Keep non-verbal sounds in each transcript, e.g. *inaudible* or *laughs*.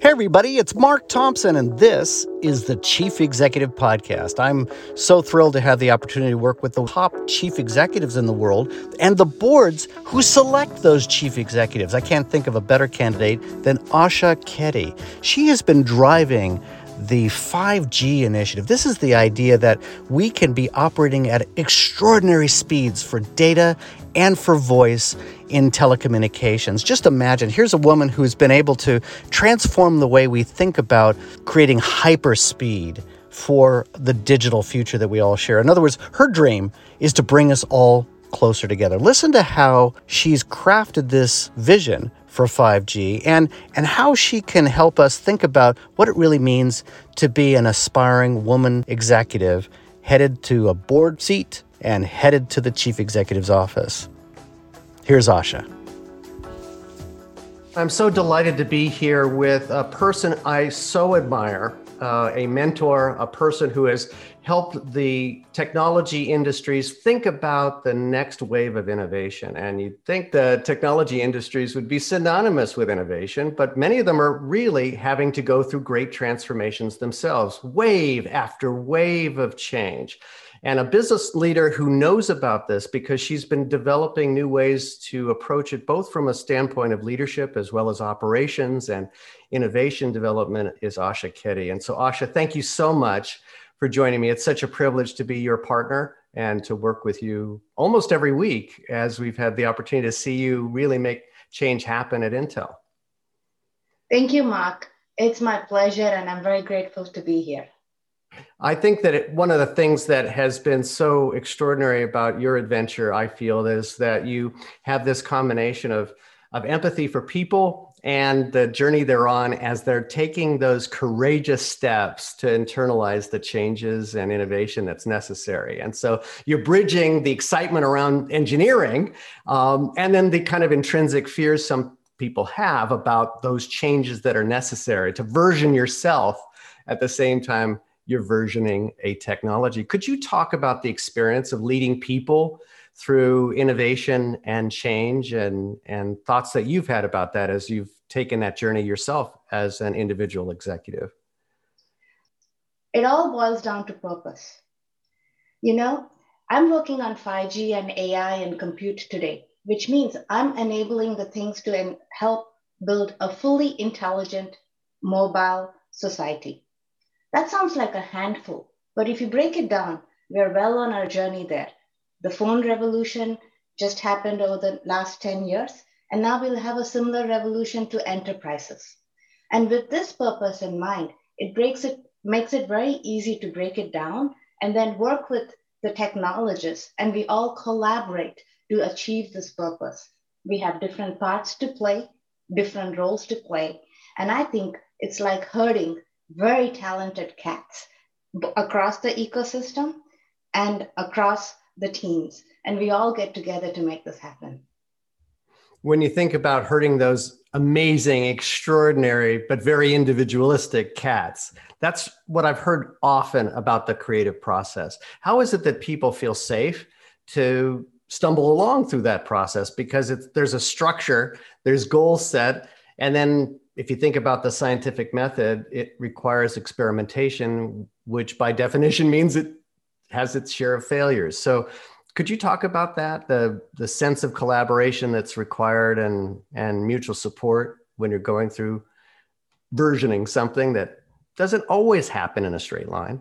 Hey, everybody, it's Mark Thompson, and this is the Chief Executive Podcast. I'm so thrilled to have the opportunity to work with the top chief executives in the world and the boards who select those chief executives. I can't think of a better candidate than Asha Keddy. She has been driving the 5G initiative. This is the idea that we can be operating at extraordinary speeds for data and for voice in telecommunications. Just imagine here's a woman who's been able to transform the way we think about creating hyperspeed for the digital future that we all share. In other words, her dream is to bring us all closer together. Listen to how she's crafted this vision for 5G and, and how she can help us think about what it really means to be an aspiring woman executive headed to a board seat and headed to the chief executive's office. Here's Asha. I'm so delighted to be here with a person I so admire, uh, a mentor, a person who has helped the technology industries think about the next wave of innovation. And you'd think the technology industries would be synonymous with innovation, but many of them are really having to go through great transformations themselves, wave after wave of change and a business leader who knows about this because she's been developing new ways to approach it both from a standpoint of leadership as well as operations and innovation development is Asha Keddy. And so Asha, thank you so much for joining me. It's such a privilege to be your partner and to work with you almost every week as we've had the opportunity to see you really make change happen at Intel. Thank you, Mark. It's my pleasure, and I'm very grateful to be here. I think that it, one of the things that has been so extraordinary about your adventure, I feel, is that you have this combination of, of empathy for people and the journey they're on as they're taking those courageous steps to internalize the changes and innovation that's necessary. And so you're bridging the excitement around engineering um, and then the kind of intrinsic fears some people have about those changes that are necessary to version yourself at the same time you're versioning a technology. Could you talk about the experience of leading people through innovation and change and, and thoughts that you've had about that as you've taken that journey yourself as an individual executive? It all boils down to purpose. You know, I'm working on 5G and AI and compute today, which means I'm enabling the things to help build a fully intelligent mobile society. That sounds like a handful, but if you break it down, we're well on our journey there. The phone revolution just happened over the last 10 years, and now we'll have a similar revolution to enterprises. And with this purpose in mind, it breaks it, makes it very easy to break it down and then work with the technologists, and we all collaborate to achieve this purpose. We have different parts to play, different roles to play, and I think it's like herding very talented cats across the ecosystem and across the teams. And we all get together to make this happen. When you think about hurting those amazing, extraordinary, but very individualistic cats, that's what I've heard often about the creative process. How is it that people feel safe to stumble along through that process? Because there's a structure, there's goals set, and then if you think about the scientific method, it requires experimentation, which by *laughs* definition means it has its share of failures. So, could you talk about that the the sense of collaboration that's required and and mutual support when you're going through versioning something that doesn't always happen in a straight line?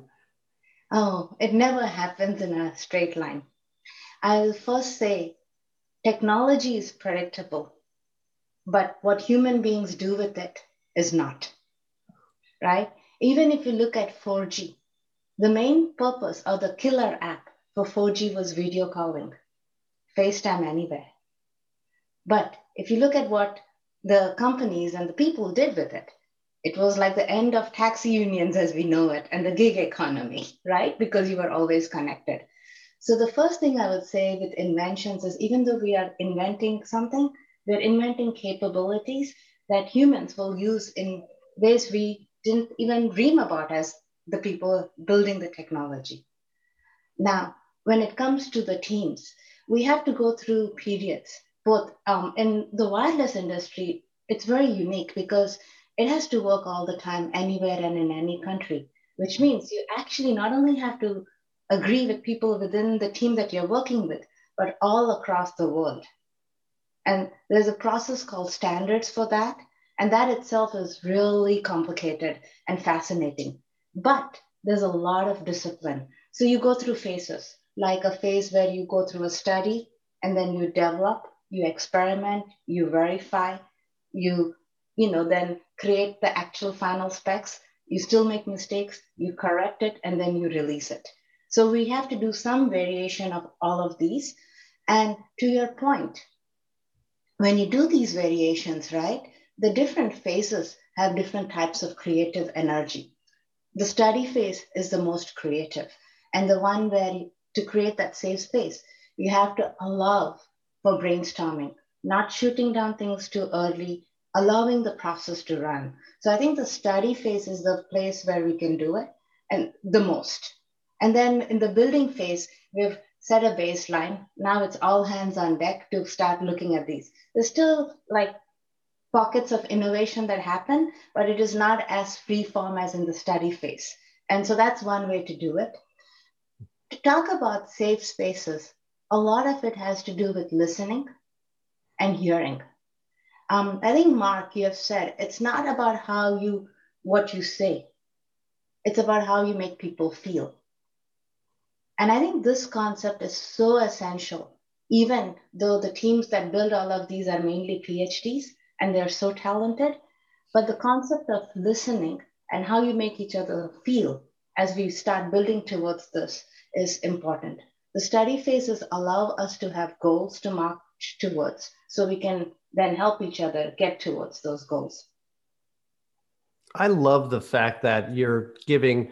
Oh, it never happens in a straight line. I'll first say technology is predictable but what human beings do with it is not, right? Even if you look at 4G, the main purpose or the killer app for 4G was video calling, FaceTime anywhere. But if you look at what the companies and the people did with it, it was like the end of taxi unions as we know it and the gig economy, right? Because you were always connected. So the first thing I would say with inventions is even though we are inventing something, we're inventing capabilities that humans will use in ways we didn't even dream about as the people building the technology. Now, when it comes to the teams, we have to go through periods. Both um, in the wireless industry, it's very unique because it has to work all the time, anywhere and in any country, which means you actually not only have to agree with people within the team that you're working with, but all across the world. And there's a process called standards for that. And that itself is really complicated and fascinating. But there's a lot of discipline. So you go through phases, like a phase where you go through a study and then you develop, you experiment, you verify, you, you know, then create the actual final specs. You still make mistakes, you correct it, and then you release it. So we have to do some variation of all of these. And to your point, when you do these variations, right, the different phases have different types of creative energy. The study phase is the most creative, and the one where you, to create that safe space, you have to allow for brainstorming, not shooting down things too early, allowing the process to run. So I think the study phase is the place where we can do it and the most. And then in the building phase, we've set a baseline. Now it's all hands on deck to start looking at these. There's still like pockets of innovation that happen, but it is not as free form as in the study phase. And so that's one way to do it. To talk about safe spaces, a lot of it has to do with listening and hearing. Um, I think, Mark, you have said it's not about how you, what you say, it's about how you make people feel. And I think this concept is so essential, even though the teams that build all of these are mainly PhDs and they're so talented. But the concept of listening and how you make each other feel as we start building towards this is important. The study phases allow us to have goals to march towards so we can then help each other get towards those goals. I love the fact that you're giving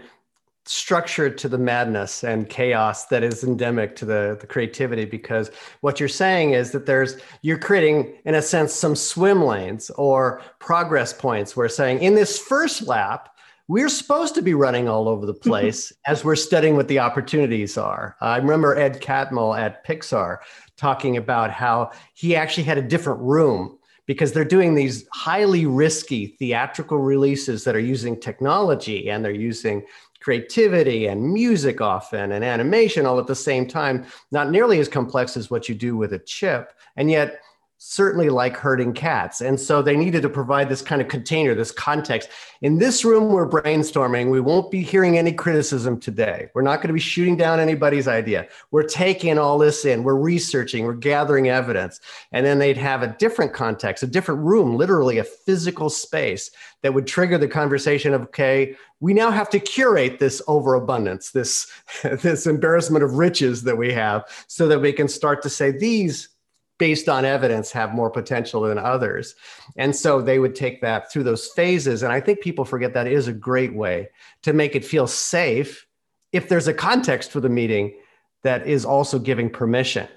structure to the madness and chaos that is endemic to the, the creativity because what you're saying is that there's you're creating in a sense some swim lanes or progress points where saying in this first lap we're supposed to be running all over the mm-hmm. place as we're studying what the opportunities are. I remember Ed Catmull at Pixar talking about how he actually had a different room because they're doing these highly risky theatrical releases that are using technology and they're using creativity and music often and animation all at the same time, not nearly as complex as what you do with a chip. And yet, certainly like herding cats. And so they needed to provide this kind of container, this context. In this room, we're brainstorming. We won't be hearing any criticism today. We're not going to be shooting down anybody's idea. We're taking all this in, we're researching, we're gathering evidence. And then they'd have a different context, a different room, literally a physical space that would trigger the conversation of, okay, we now have to curate this overabundance, this, *laughs* this embarrassment of riches that we have, so that we can start to say these based on evidence have more potential than others. And so they would take that through those phases. And i think people forget that is a great way to make it feel safe if there's a context for the meeting that is also giving permission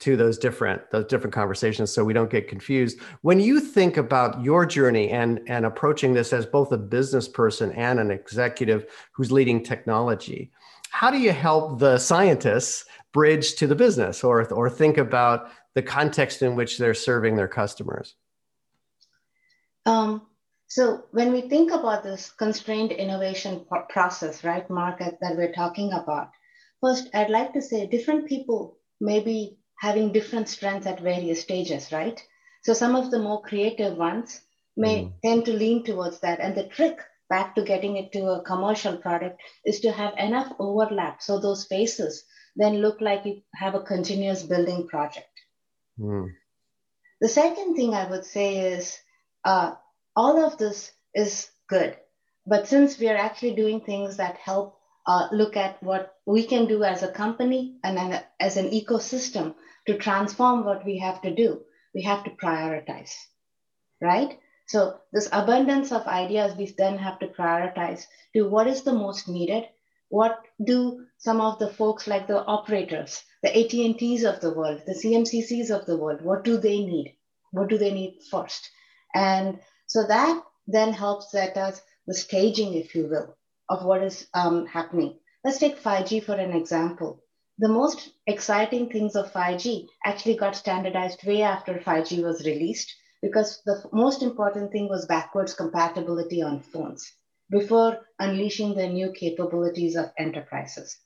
to those different those different conversations so we don't get confused. When you think about your journey and and approaching this as both a business person and an executive who's leading technology how do you help the scientists bridge to the business or or think about the context in which they're serving their customers? Um, so when we think about this constrained innovation process, right, market that we're talking about, first, I'd like to say different people may be having different strengths at various stages, right? So some of the more creative ones may mm. tend to lean towards that. And the trick back to getting it to a commercial product is to have enough overlap so those phases then look like you have a continuous building project. Mm. The second thing I would say is uh, all of this is good. But since we are actually doing things that help uh, look at what we can do as a company and an, as an ecosystem to transform what we have to do, we have to prioritize, right? So this abundance of ideas, we then have to prioritize to what is the most needed what do some of the folks like the operators, the AT&Ts of the world, the CMCCs of the world, what do they need? What do they need first? And so that then helps set us the staging, if you will, of what is um, happening. Let's take 5G for an example. The most exciting things of 5G actually got standardized way after 5G was released. because the most important thing was backwards compatibility on phones before unleashing the new capabilities of enterprises.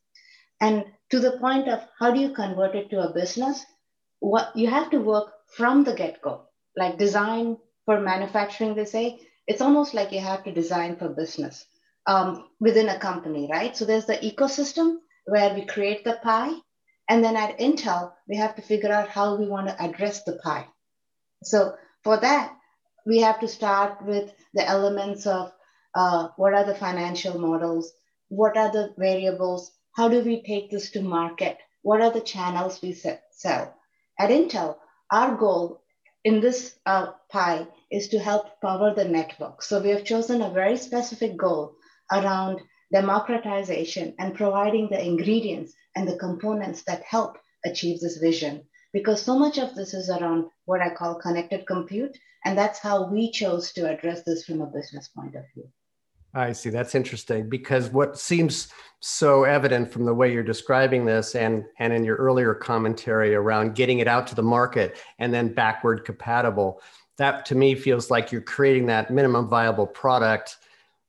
And to the point of how do you convert it to a business? What you have to work from the get-go, like design for manufacturing, they say, it's almost like you have to design for business um, within a company, right? So there's the ecosystem where we create the pie. And then at Intel, we have to figure out how we want to address the pie. So for that, we have to start with the elements of uh, what are the financial models, what are the variables, how do we take this to market, what are the channels we sell. At Intel, our goal in this uh, pie is to help power the network. So we have chosen a very specific goal around democratization and providing the ingredients and the components that help achieve this vision. Because so much of this is around what I call connected compute. And that's how we chose to address this from a business point of view. I see. That's interesting because what seems so evident from the way you're describing this and, and in your earlier commentary around getting it out to the market and then backward compatible, that to me feels like you're creating that minimum viable product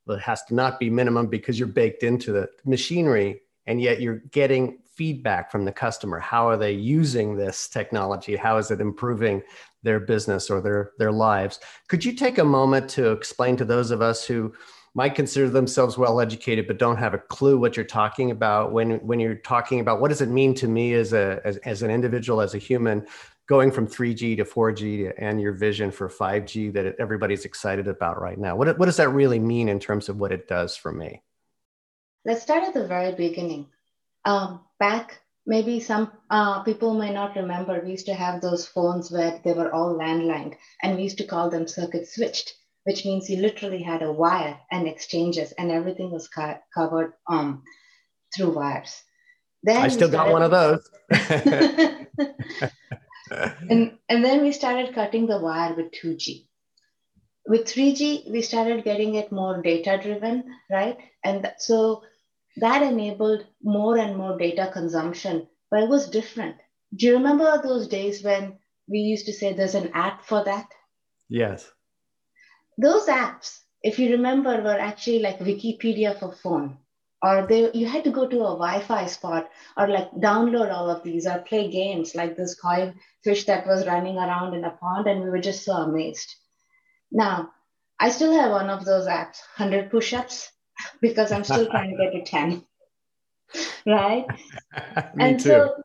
that has to not be minimum because you're baked into the machinery and yet you're getting feedback from the customer. How are they using this technology? How is it improving their business or their their lives? Could you take a moment to explain to those of us who might consider themselves well educated but don't have a clue what you're talking about when when you're talking about what does it mean to me as a as, as an individual as a human going from 3G to 4G and your vision for 5G that everybody's excited about right now. What, what does that really mean in terms of what it does for me? Let's start at the very beginning. Um, back, maybe some uh, people may not remember, we used to have those phones where they were all landline and we used to call them circuit switched, which means you literally had a wire and exchanges and everything was co- covered um, through wires. Then I still started... got one of those. *laughs* *laughs* and, and then we started cutting the wire with 2G. With 3G, we started getting it more data driven, right? And so that enabled more and more data consumption, but it was different. Do you remember those days when we used to say there's an app for that? Yes. Those apps, if you remember, were actually like Wikipedia for phone. Or they you had to go to a wi-fi spot or like download all of these or play games like this koi fish that was running around in a pond and we were just so amazed. Now i still have one of those apps 100 push-ups *laughs* because i'm still trying to get to 10 *laughs* right? *laughs* And too. so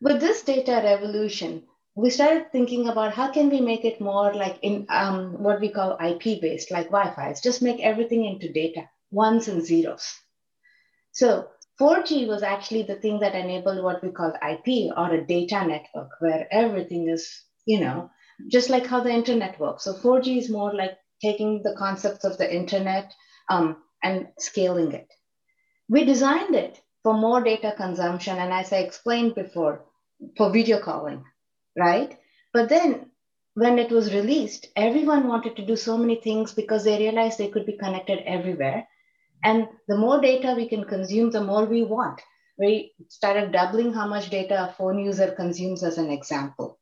with this data revolution we started thinking about how can we make it more like in um, what we call ip based like wi-fi It's just make everything into data ones and zeros so 4G was actually the thing that enabled what we call IP or a data network where everything is, you know, just like how the internet works. So 4G is more like taking the concepts of the internet um, and scaling it. We designed it for more data consumption. And as I explained before, for video calling, right? But then when it was released, everyone wanted to do so many things because they realized they could be connected everywhere. And the more data we can consume, the more we want. We started doubling how much data a phone user consumes as an example,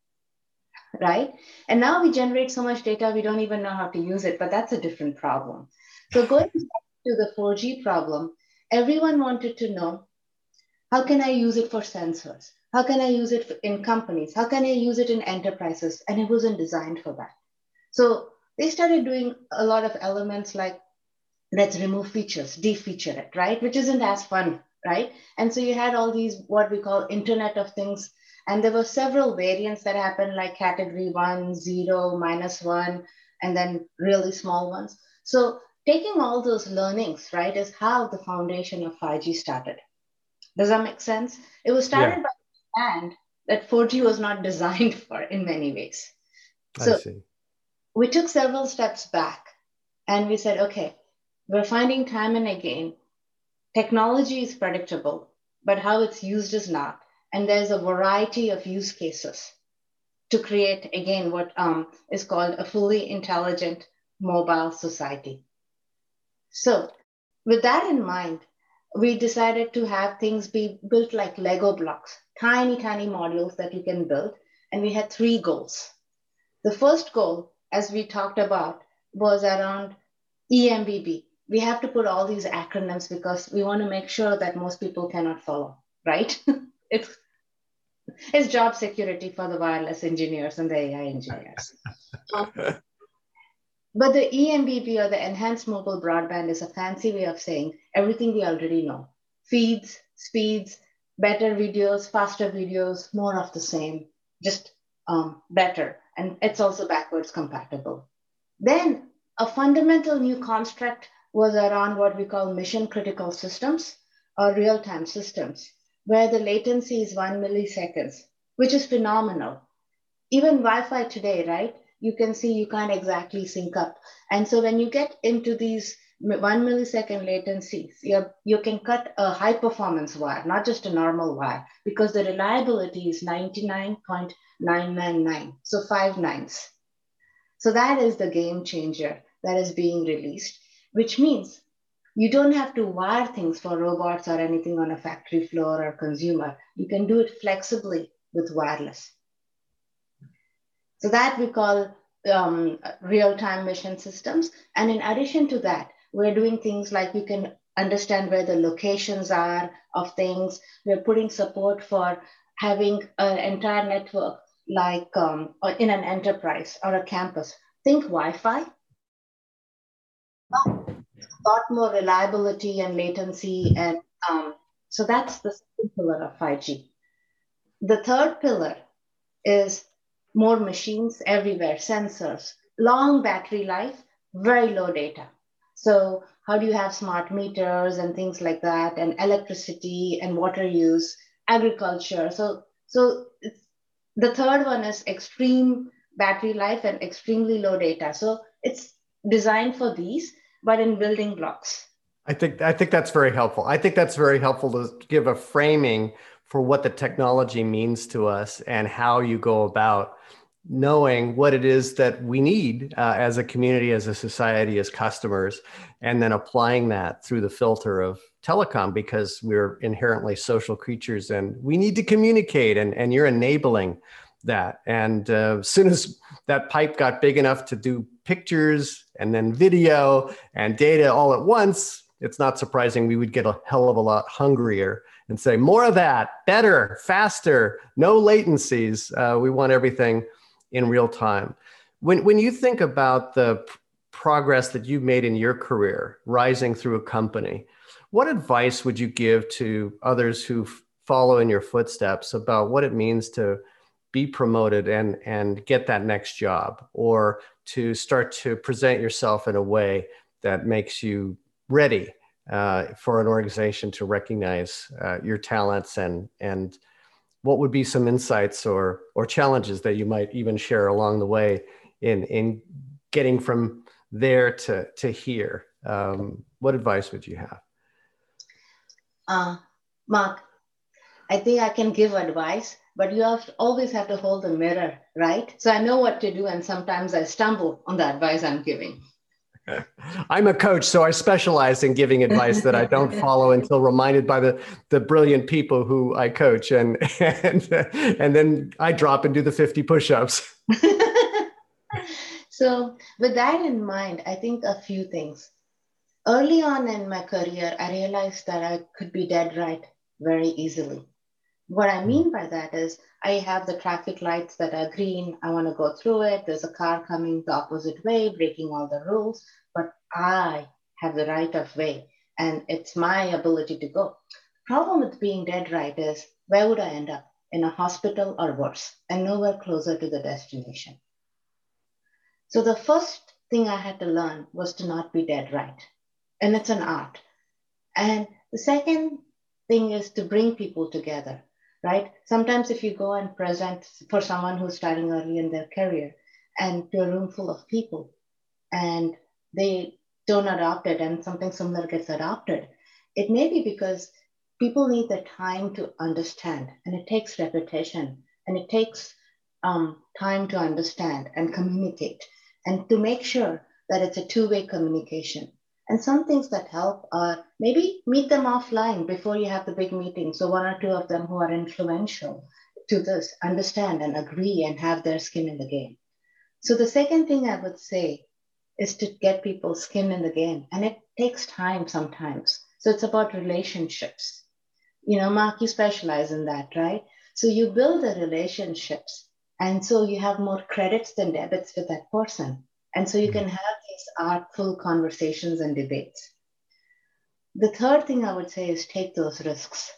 right? And now we generate so much data, we don't even know how to use it, but that's a different problem. So going to the 4G problem, everyone wanted to know, how can I use it for sensors? How can I use it in companies? How can I use it in enterprises? And it wasn't designed for that. So they started doing a lot of elements like let's remove features, defeature it, right? Which isn't as fun, right? And so you had all these what we call Internet of Things. And there were several variants that happened like category one, zero, minus one, and then really small ones. So taking all those learnings, right, is how the foundation of 5G started. Does that make sense? It was started yeah. by and that 4G was not *laughs* designed for in many ways. So we took several steps back and we said, okay, we're finding time and again, technology is predictable, but how it's used is not. And there's a variety of use cases to create, again, what um, is called a fully intelligent mobile society. So, with that in mind, we decided to have things be built like Lego blocks, tiny, tiny modules that you can build. And we had three goals. The first goal as we talked about, was around EMBB. We have to put all these acronyms because we want to make sure that most people cannot follow, right? *laughs* it's it's job security for the wireless engineers and the AI engineers. *laughs* Um, but the EMBB or the Enhanced Mobile Broadband is a fancy way of saying everything we already know feeds, speeds, better videos, faster videos, more of the same, just um, better. And it's also backwards compatible. Then a fundamental new construct was around what we call mission critical systems or real time systems, where the latency is one milliseconds, which is phenomenal. Even Wi Fi today, right? You can see you can't exactly sync up. And so when you get into these one millisecond latencies, you you can cut a high performance wire, not just a normal wire, because the reliability is 99.999. So five nines. So that is the game changer that is being released, which means you don't have to wire things for robots or anything on a factory floor or consumer. You can do it flexibly with wireless. So that we call um, real-time mission systems. And in addition to that, we're doing things like you can understand where the locations are of things. We're putting support for having an entire network like um, in an enterprise or a campus. Think Wi-Fi. A lot more reliability and latency. And um, so that's the second pillar of 5G. The third pillar is more machines everywhere, sensors, long battery life, very low data. So how do you have smart meters and things like that, and electricity and water use, agriculture. So so the third one is extreme battery life and extremely low data. So it's designed for these, but in building blocks. I think I think that's very helpful. I think that's very helpful to give a framing for what the technology means to us and how you go about knowing what it is that we need uh, as a community, as a society, as customers, and then applying that through the filter of telecom because we're inherently social creatures and we need to communicate, and, and you're enabling that. And uh, as soon as that pipe got big enough to do pictures and then video and data all at once, it's not surprising we would get a hell of a lot hungrier and say more of that, better, faster, no latencies. Uh, we want everything in real time. When, when you think about the progress that you've made in your career, rising through a company, what advice would you give to others who follow in your footsteps about what it means to be promoted and, and get that next job or to start to present yourself in a way that makes you ready uh, for an organization to recognize uh, your talents and, and what would be some insights or or challenges that you might even share along the way in in getting from there to to here? Um, what advice would you have? Uh, mark i think i can give advice but you have always have to hold the mirror right? So i know what to do and sometimes i stumble on the advice i'm giving I'm a coach, so I specialize in giving advice that I *laughs* don't follow until reminded by the the brilliant people who I coach, and and and then I drop and do the 50 push-ups. *laughs* so, with that in mind, I think a few things. Early on in my career, I realized that I could be dead right very easily. What I mean by that is I have the traffic lights that are green. I want to go through it. There's a car coming the opposite way, breaking all the rules, but I have the right of way and it's my ability to go. Problem with being dead right is where would I end up? In a hospital or worse, and nowhere closer to the destination. So the first thing I had to learn was to not be dead right. And it's an art. And the second thing is to bring people together right? Sometimes if you go and present for someone who's starting early in their career and to a room full of people and they don't adopt it and something similar gets adopted, it may be because people need the time to understand and it takes repetition and it takes um, time to understand and communicate and to make sure that it's a two-way communication and some things that help are maybe meet them offline before you have the big meeting. So one or two of them who are influential to this understand and agree and have their skin in the game. So the second thing I would say is to get people skin in the game. And it takes time sometimes. So it's about relationships. You know, Mark, you specialize in that, right? So you build the relationships. And so you have more credits than debits with that person. And so you can mm-hmm. have these artful conversations and debates. The third thing I would say is take those risks.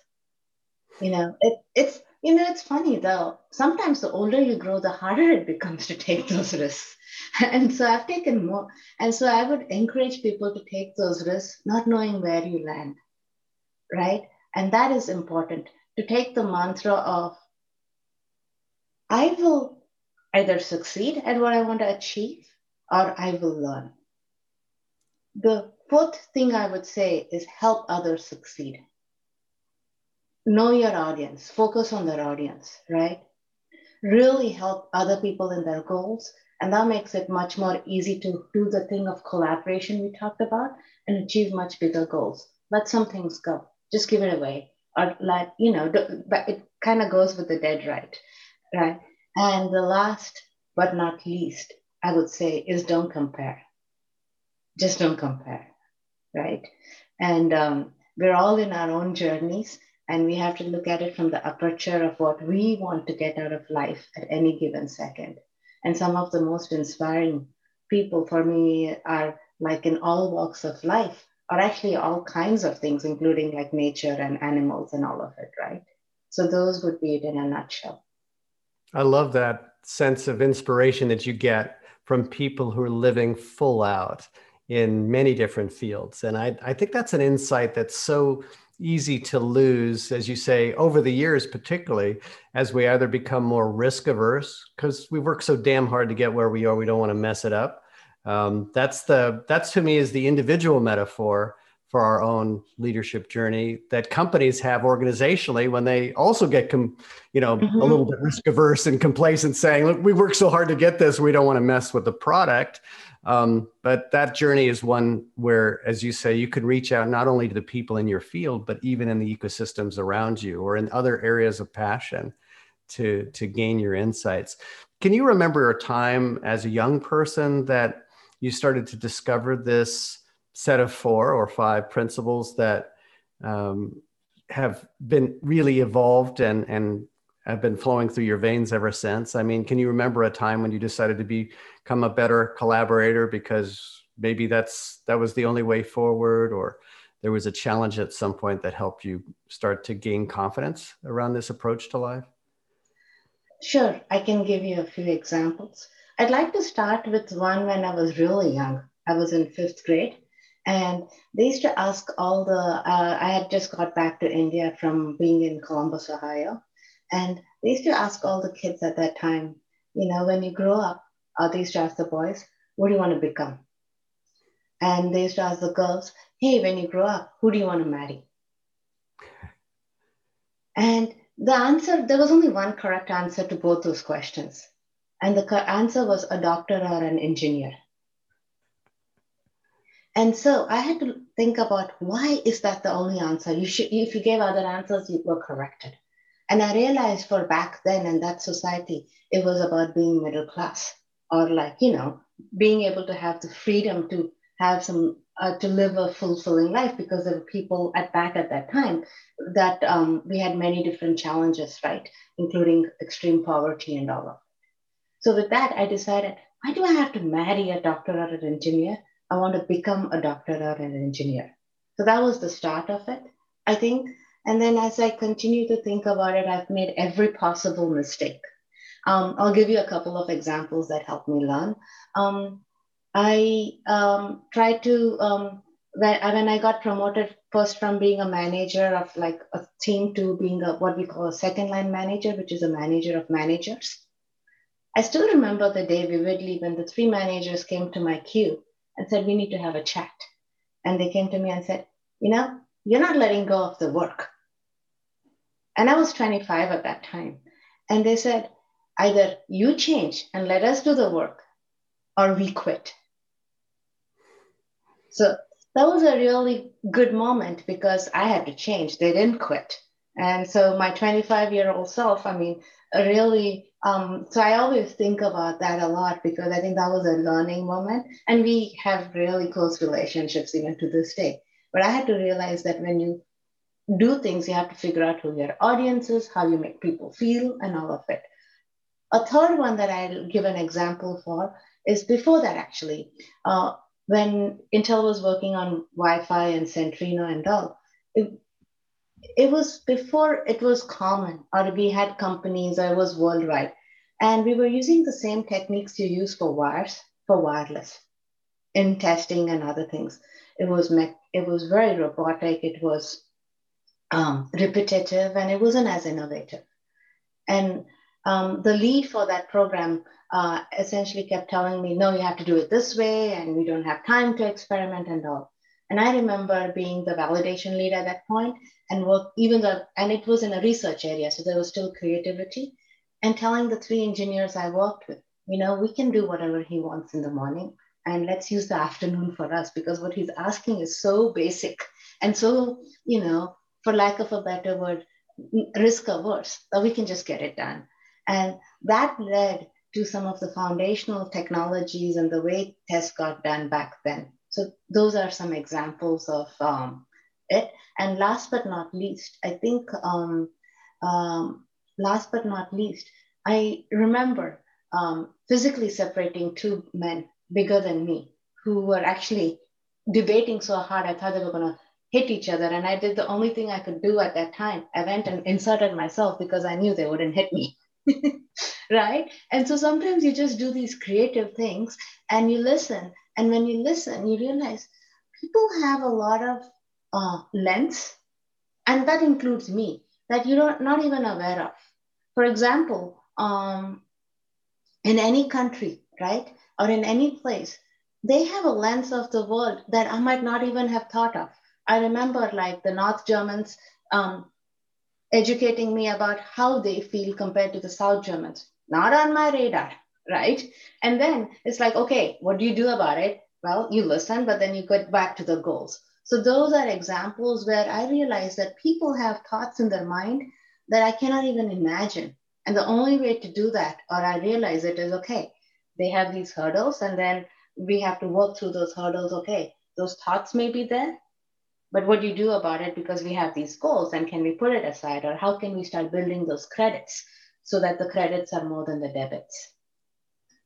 You know, it, it's you know it's funny though. Sometimes the older you grow, the harder it becomes to take those *laughs* risks. And so I've taken more. And so I would encourage people to take those risks, not knowing where you land, right? And that is important to take the mantra of I will either succeed at what I want to achieve or I will learn. The fourth thing I would say is help others succeed. Know your audience, focus on their audience, right? Really help other people in their goals. And that makes it much more easy to do the thing of collaboration we talked about and achieve much bigger goals. Let some things go, just give it away. Or like, you know, but it kind of goes with the dead right, right? And the last but not least, I would say, is don't compare. Just don't compare right? And um, we're all in our own journeys, and we have to look at it from the aperture of what we want to get out of life at any given second. And some of the most inspiring people for me are like in all walks of life, or actually all kinds of things, including like nature and animals and all of it, right? So those would be it in a nutshell. I love that sense of inspiration that you get from people who are living full out in many different fields. And I, I think that's an insight that's so easy to lose, as you say, over the years, particularly as we either become more risk averse because we work so damn hard to get where we are, we don't want to mess it up. Um, that's the that's to me is the individual metaphor for our own leadership journey that companies have organizationally when they also get com, you know mm-hmm. a little bit risk averse and complacent saying look we work so hard to get this we don't want to mess with the product um, but that journey is one where, as you say, you can reach out not only to the people in your field, but even in the ecosystems around you or in other areas of passion to, to gain your insights. Can you remember a time as a young person that you started to discover this set of four or five principles that um, have been really evolved and, and have been flowing through your veins ever since. I mean, can you remember a time when you decided to become a better collaborator because maybe that's that was the only way forward or there was a challenge at some point that helped you start to gain confidence around this approach to life? Sure, I can give you a few examples. I'd like to start with one when I was really young. I was in fifth grade, and they used to ask all the, uh, I had just got back to India from being in Columbus, Ohio. And they used to ask all the kids at that time, you know, when you grow up, used to ask the boys, what do you want to become? And they used to ask the girls, hey, when you grow up, who do you want to marry? And the answer, there was only one correct answer to both those questions. And the answer was a doctor or an engineer. And so I had to think about why is that the only answer? You should, if you gave other answers, you were corrected. And I realized for back then in that society, it was about being middle class or like, you know, being able to have the freedom to have some, uh, to live a fulfilling life because there were people at back at that time that um, we had many different challenges, right? Including extreme poverty and all of it. So with that, I decided, why do I have to marry a doctor or an engineer? I want to become a doctor or an engineer. So that was the start of it. I think and then as I continue to think about it, I've made every possible mistake. Um, I'll give you a couple of examples that helped me learn. Um, I um, tried to, um, when, when I got promoted first from being a manager of like a team to being a, what we call a second line manager, which is a manager of managers. I still remember the day vividly when the three managers came to my queue and said, We need to have a chat. And they came to me and said, You know, you're not letting go of the work. And I was 25 at that time. And they said, either you change and let us do the work, or we quit. So that was a really good moment because I had to change. They didn't quit. And so my 25 year old self, I mean, really, um, so I always think about that a lot because I think that was a learning moment. And we have really close relationships even to this day. But I had to realize that when you do things, you have to figure out who your audience is, how you make people feel, and all of it. A third one that I'll give an example for is before that, actually. Uh, when Intel was working on Wi Fi and Centrino and all, it, it was before it was common, or we had companies, it was worldwide. And we were using the same techniques you use for wires, for wireless in testing and other things. It was me- it was very robotic. It was um, repetitive, and it wasn't as innovative. And um, the lead for that program uh, essentially kept telling me, no, you have to do it this way, and we don't have time to experiment and all. And I remember being the validation lead at that point and work even though, and it was in a research area, so there was still creativity, and telling the three engineers I worked with, you know, we can do whatever he wants in the morning, and let's use the afternoon for us because what he's asking is so basic and so, you know, for lack of a better word, risk averse that we can just get it done. And that led to some of the foundational technologies and the way tests got done back then. So those are some examples of um, it. And last but not least, I think um, um, last but not least, I remember um, physically separating two men bigger than me who were actually debating so hard. I thought they were going to hit each other. And I did the only thing I could do at that time. I went and inserted myself because I knew they wouldn't hit me. *laughs* right? And so sometimes you just do these creative things and you listen. And when you listen, you realize people have a lot of uh, lens, and that includes me, that you're not even aware of. For example, um, in any country, right, or in any place, they have a lens of the world that I might not even have thought of. I remember like the North Germans um, educating me about how they feel compared to the South Germans. Not on my radar, right? And then it's like, okay, what do you do about it? Well, you listen, but then you get back to the goals. So those are examples where I realize that people have thoughts in their mind that I cannot even imagine. And the only way to do that, or I realize it, is okay, they have these hurdles, and then we have to work through those hurdles. Okay, those thoughts may be there, but what do you do about it? Because we have these goals and can we put it aside or how can we start building those credits so that the credits are more than the debits?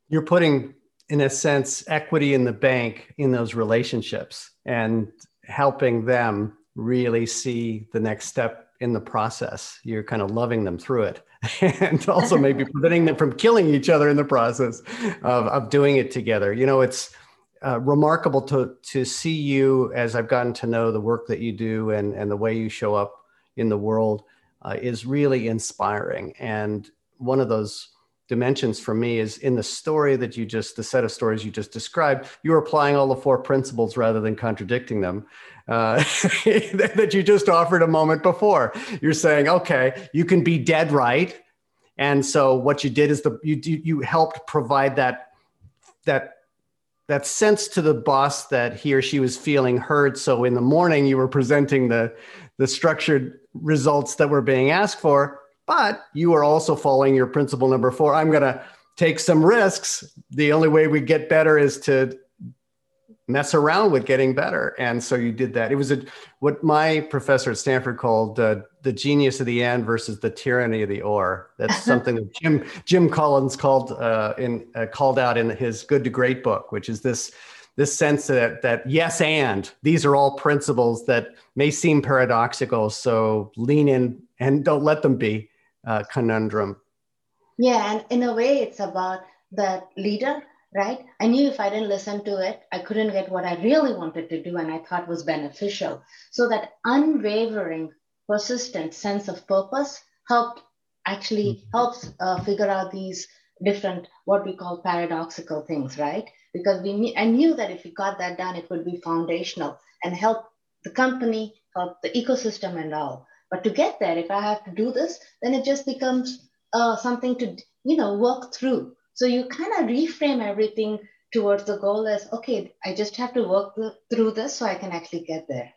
You're putting in a sense equity in the bank in those relationships and helping them really see the next step in the process. You're kind of loving them through it *laughs* and also maybe *laughs* preventing them from killing each other in the process of, of doing it together. You know it's uh, remarkable to to see you as I've gotten to know the work that you do and and the way you show up in the world uh, is really inspiring. And one of those dimensions for me is in the story that you just the set of stories you just described. You're applying all the four principles rather than contradicting them. Uh, *laughs* that you just offered a moment before. You're saying, okay, you can be dead right, and so what you did is the you you helped provide that that that sense to the boss that he or she was feeling heard. So in the morning, you were presenting the, the structured results that were being asked for, but you were also following your principle number four. I'm going to take some risks. The only way we get better is to mess around with getting better. And so you did that. It was a, what my professor at Stanford called uh, the genius of the and versus the tyranny of the or. That's *laughs* something that Jim Jim Collins called uh, in uh, called out in his Good to Great book, which is this this sense that that yes and these are all principles that may seem paradoxical. So lean in and don't let them be uh, conundrum. Yeah, and in a way, it's about the leader right? I knew if I didn't listen to it, I couldn't get what I really wanted to do and I thought was beneficial. So that unwavering, persistent sense of purpose helped actually mm-hmm. helps uh, figure out these different what we call paradoxical things, right? Because we I knew that if we got that done, it would be foundational and help the company, help the ecosystem, and all. But to get there, if I have to do this, then it just becomes uh, something to you know work through so you kind of reframe everything towards the goal as okay, I just have to work through this so I can actually get there.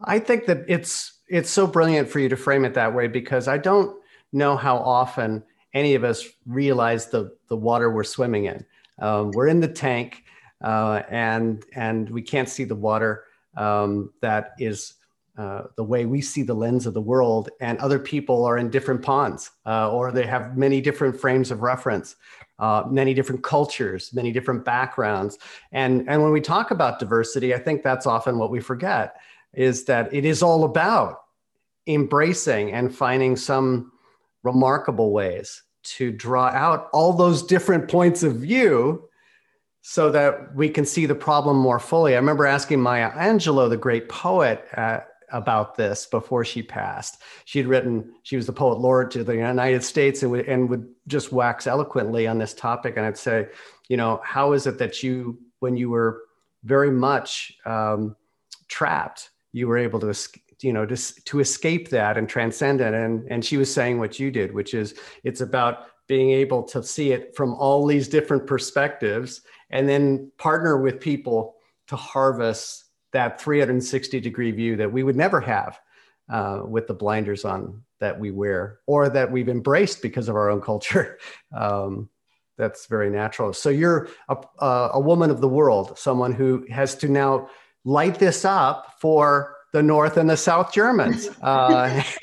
I think that it's it's so brilliant for you to frame it that way because I don't know how often any of us realize the the water we're swimming in. Um, we're in the tank, uh, and and we can't see the water um, that is uh, the way we see the lens of the world, and other people are in different ponds, uh, or they have many different frames of reference, uh, many different cultures, many different backgrounds, and and when we talk about diversity, I think that's often what we forget is that it is all about embracing and finding some remarkable ways to draw out all those different points of view so that we can see the problem more fully. I remember asking Maya Angelou, the great poet, uh, about this before she passed. She'd written, she was the poet laureate to the United States and would, and would just wax eloquently on this topic. And I'd say, you know, how is it that you, when you were very much um, trapped, you were able to you know to, to escape that and transcend it. And and she was saying what you did which is it's about being able to see it from all these different perspectives and then partner with people to harvest that 360 degree view that we would never have uh, with the blinders on that we wear or that we've embraced because of our own culture. *laughs* Um, that's very natural. So you're a, a woman of the world someone who has to now light this up for the North and the South Germans uh, *laughs*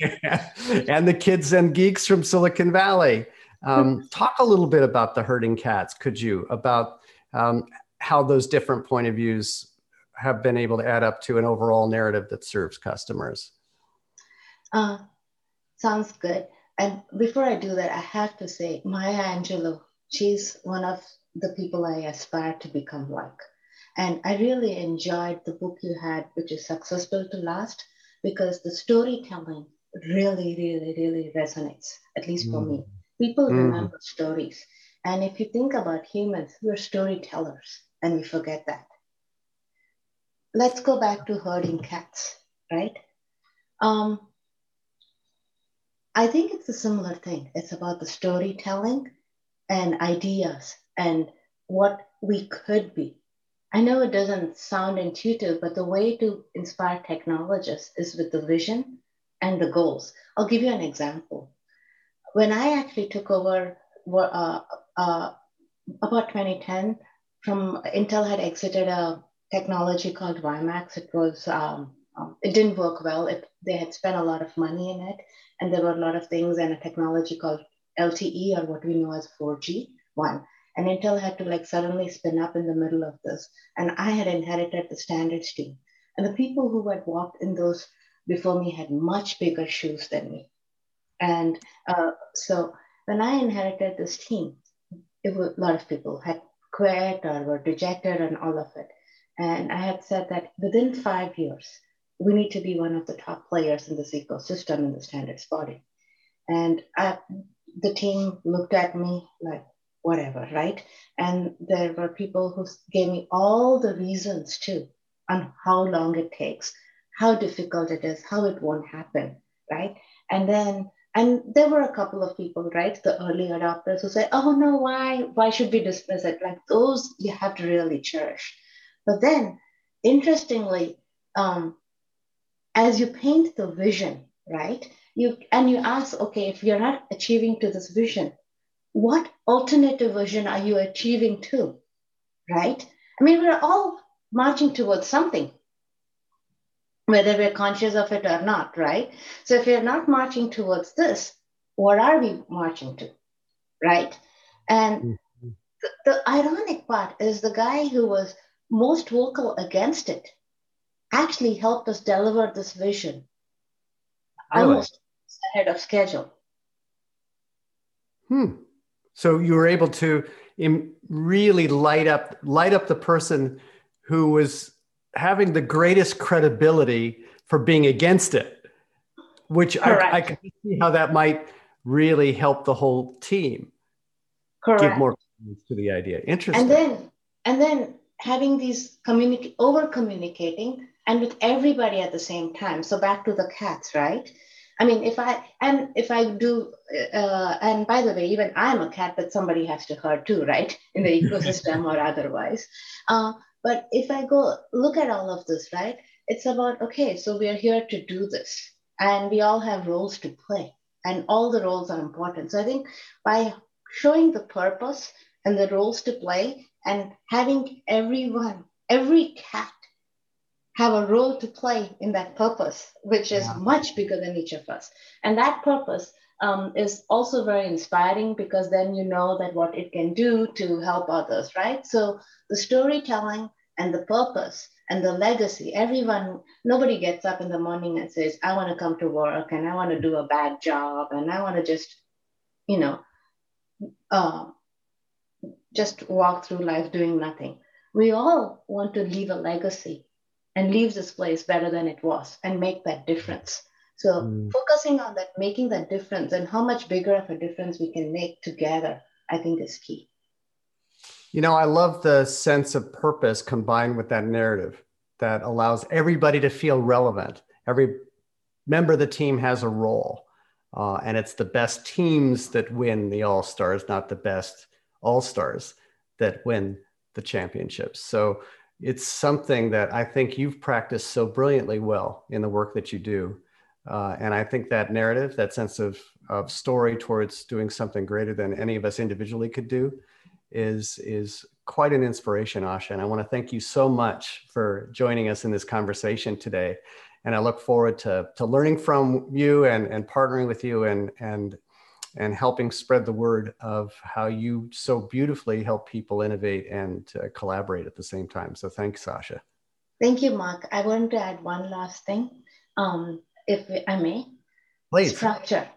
and the kids and geeks from Silicon Valley. Um, *laughs* talk a little bit about the herding cats, could you, about um, how those different point of views have been able to add up to an overall narrative that serves customers? Uh, sounds good. And before I do that, I have to say, Maya Angelou, she's one of the people I aspire to become like. And I really enjoyed the book you had, which is Success Built to Last, because the storytelling really, really, really resonates, at least for mm. me. People mm. remember stories. And if you think about humans, we're storytellers, and we forget that. Let's go back to herding cats, right? Um, I think it's a similar thing. It's about the storytelling and ideas and what we could be I know it doesn't sound intuitive, but the way to inspire technologists is with the vision and the goals. I'll give you an example. When I actually took over uh, uh, about 2010, from Intel had exited a technology called WiMAX. It was um, um, it didn't work well. It, they had spent a lot of money in it, and there were a lot of things and a technology called LTE or what we know as 4G one and Intel had to like suddenly spin up in the middle of this. And I had inherited the standards team. And the people who had walked in those before me had much bigger shoes than me. And uh, so when I inherited this team, it was, a lot of people had quit or were dejected and all of it. And I had said that within five years, we need to be one of the top players in this ecosystem in the standards body. And I, the team looked at me like, whatever, right? And there were people who gave me all the reasons too on how long it takes, how difficult it is, how it won't happen, right? And then, and there were a couple of people, right? The early adopters who say, oh no, why? Why should we dismiss it? Like those you have to really cherish. But then, interestingly, um, as you paint the vision, right? You and you ask, okay, if you're not achieving to this vision, what alternative version are you achieving to? Right? I mean, we're all marching towards something, whether we're conscious of it or not, right? So if we're not marching towards this, what are we marching to? Right? And mm-hmm. the, the ironic part is the guy who was most vocal against it actually helped us deliver this vision almost ahead of schedule. Hmm. So you were able to really light up light up the person who was having the greatest credibility for being against it, which I, I, can see how that might really help the whole team Correct. give more to the idea. Interesting. And then and then having these communicate over communicating and with everybody at the same time. So back to the cats, right? I mean, if I and if I do, uh, and by the way, even I'm a cat that somebody has to hurt too, right? In the ecosystem or *laughs* otherwise. Uh, but if I go look at all of this, right? It's about okay, so we are here to do this, and we all have roles to play, and all the roles are important. So I think by showing the purpose and the roles to play and having everyone, every cat have a role to play in that purpose, which is yeah. much bigger than each of us. And that purpose um, is also very inspiring because then you know that what it can do to help others, right? So the storytelling and the purpose and the legacy, everyone, nobody gets up in the morning and says, I want to come to work and I want to do a bad job and I want to just, you know, uh, just walk through life doing nothing. We all want to leave a legacy and leave this place better than it was and make that difference. So mm. focusing on that, making that difference and how much bigger of a difference we can make together, I think is key. You know, I love the sense of purpose combined with that narrative that allows everybody to feel relevant. Every member of the team has a role. Uh, and it's the best teams that win the All Stars, not the best All Stars that win the championships. So it's something that I think you've practiced so brilliantly well in the work that you do. Uh, and I think that narrative, that sense of, of story towards doing something greater than any of us individually could do, is, is quite an inspiration, Asha. And I want to thank you so much for joining us in this conversation today. And I look forward to, to learning from you and, and partnering with you and, and and helping spread the word of how you so beautifully help people innovate and uh, collaborate at the same time. So thanks, Asha. Thank you, Mark. I want to add one last thing, um, if I may. Please. Structure.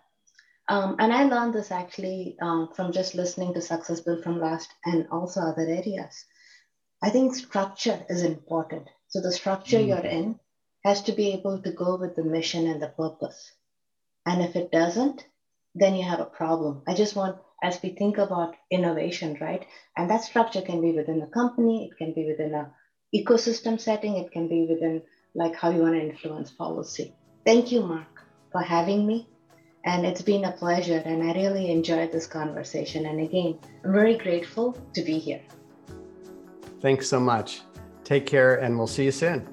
Um, and I learned this actually um, from just listening to Success Built from Last and also other areas. I think structure is important. So the structure mm. you're in has to be able to go with the mission and the purpose. And if it doesn't, then you have a problem. I just want, as we think about innovation, right? And that structure can be within a company, it can be within a ecosystem setting, it can be within like how you want to influence policy. Thank you, Mark, for having me. And it's been a pleasure, and I really enjoyed this conversation. And again, I'm very grateful to be here. Thanks so much. Take care, and we'll see you soon.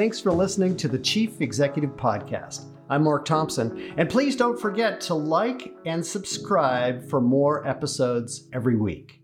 Thanks for listening to the Chief Executive Podcast. I'm Mark Thompson, and please don't forget to like and subscribe for more episodes every week.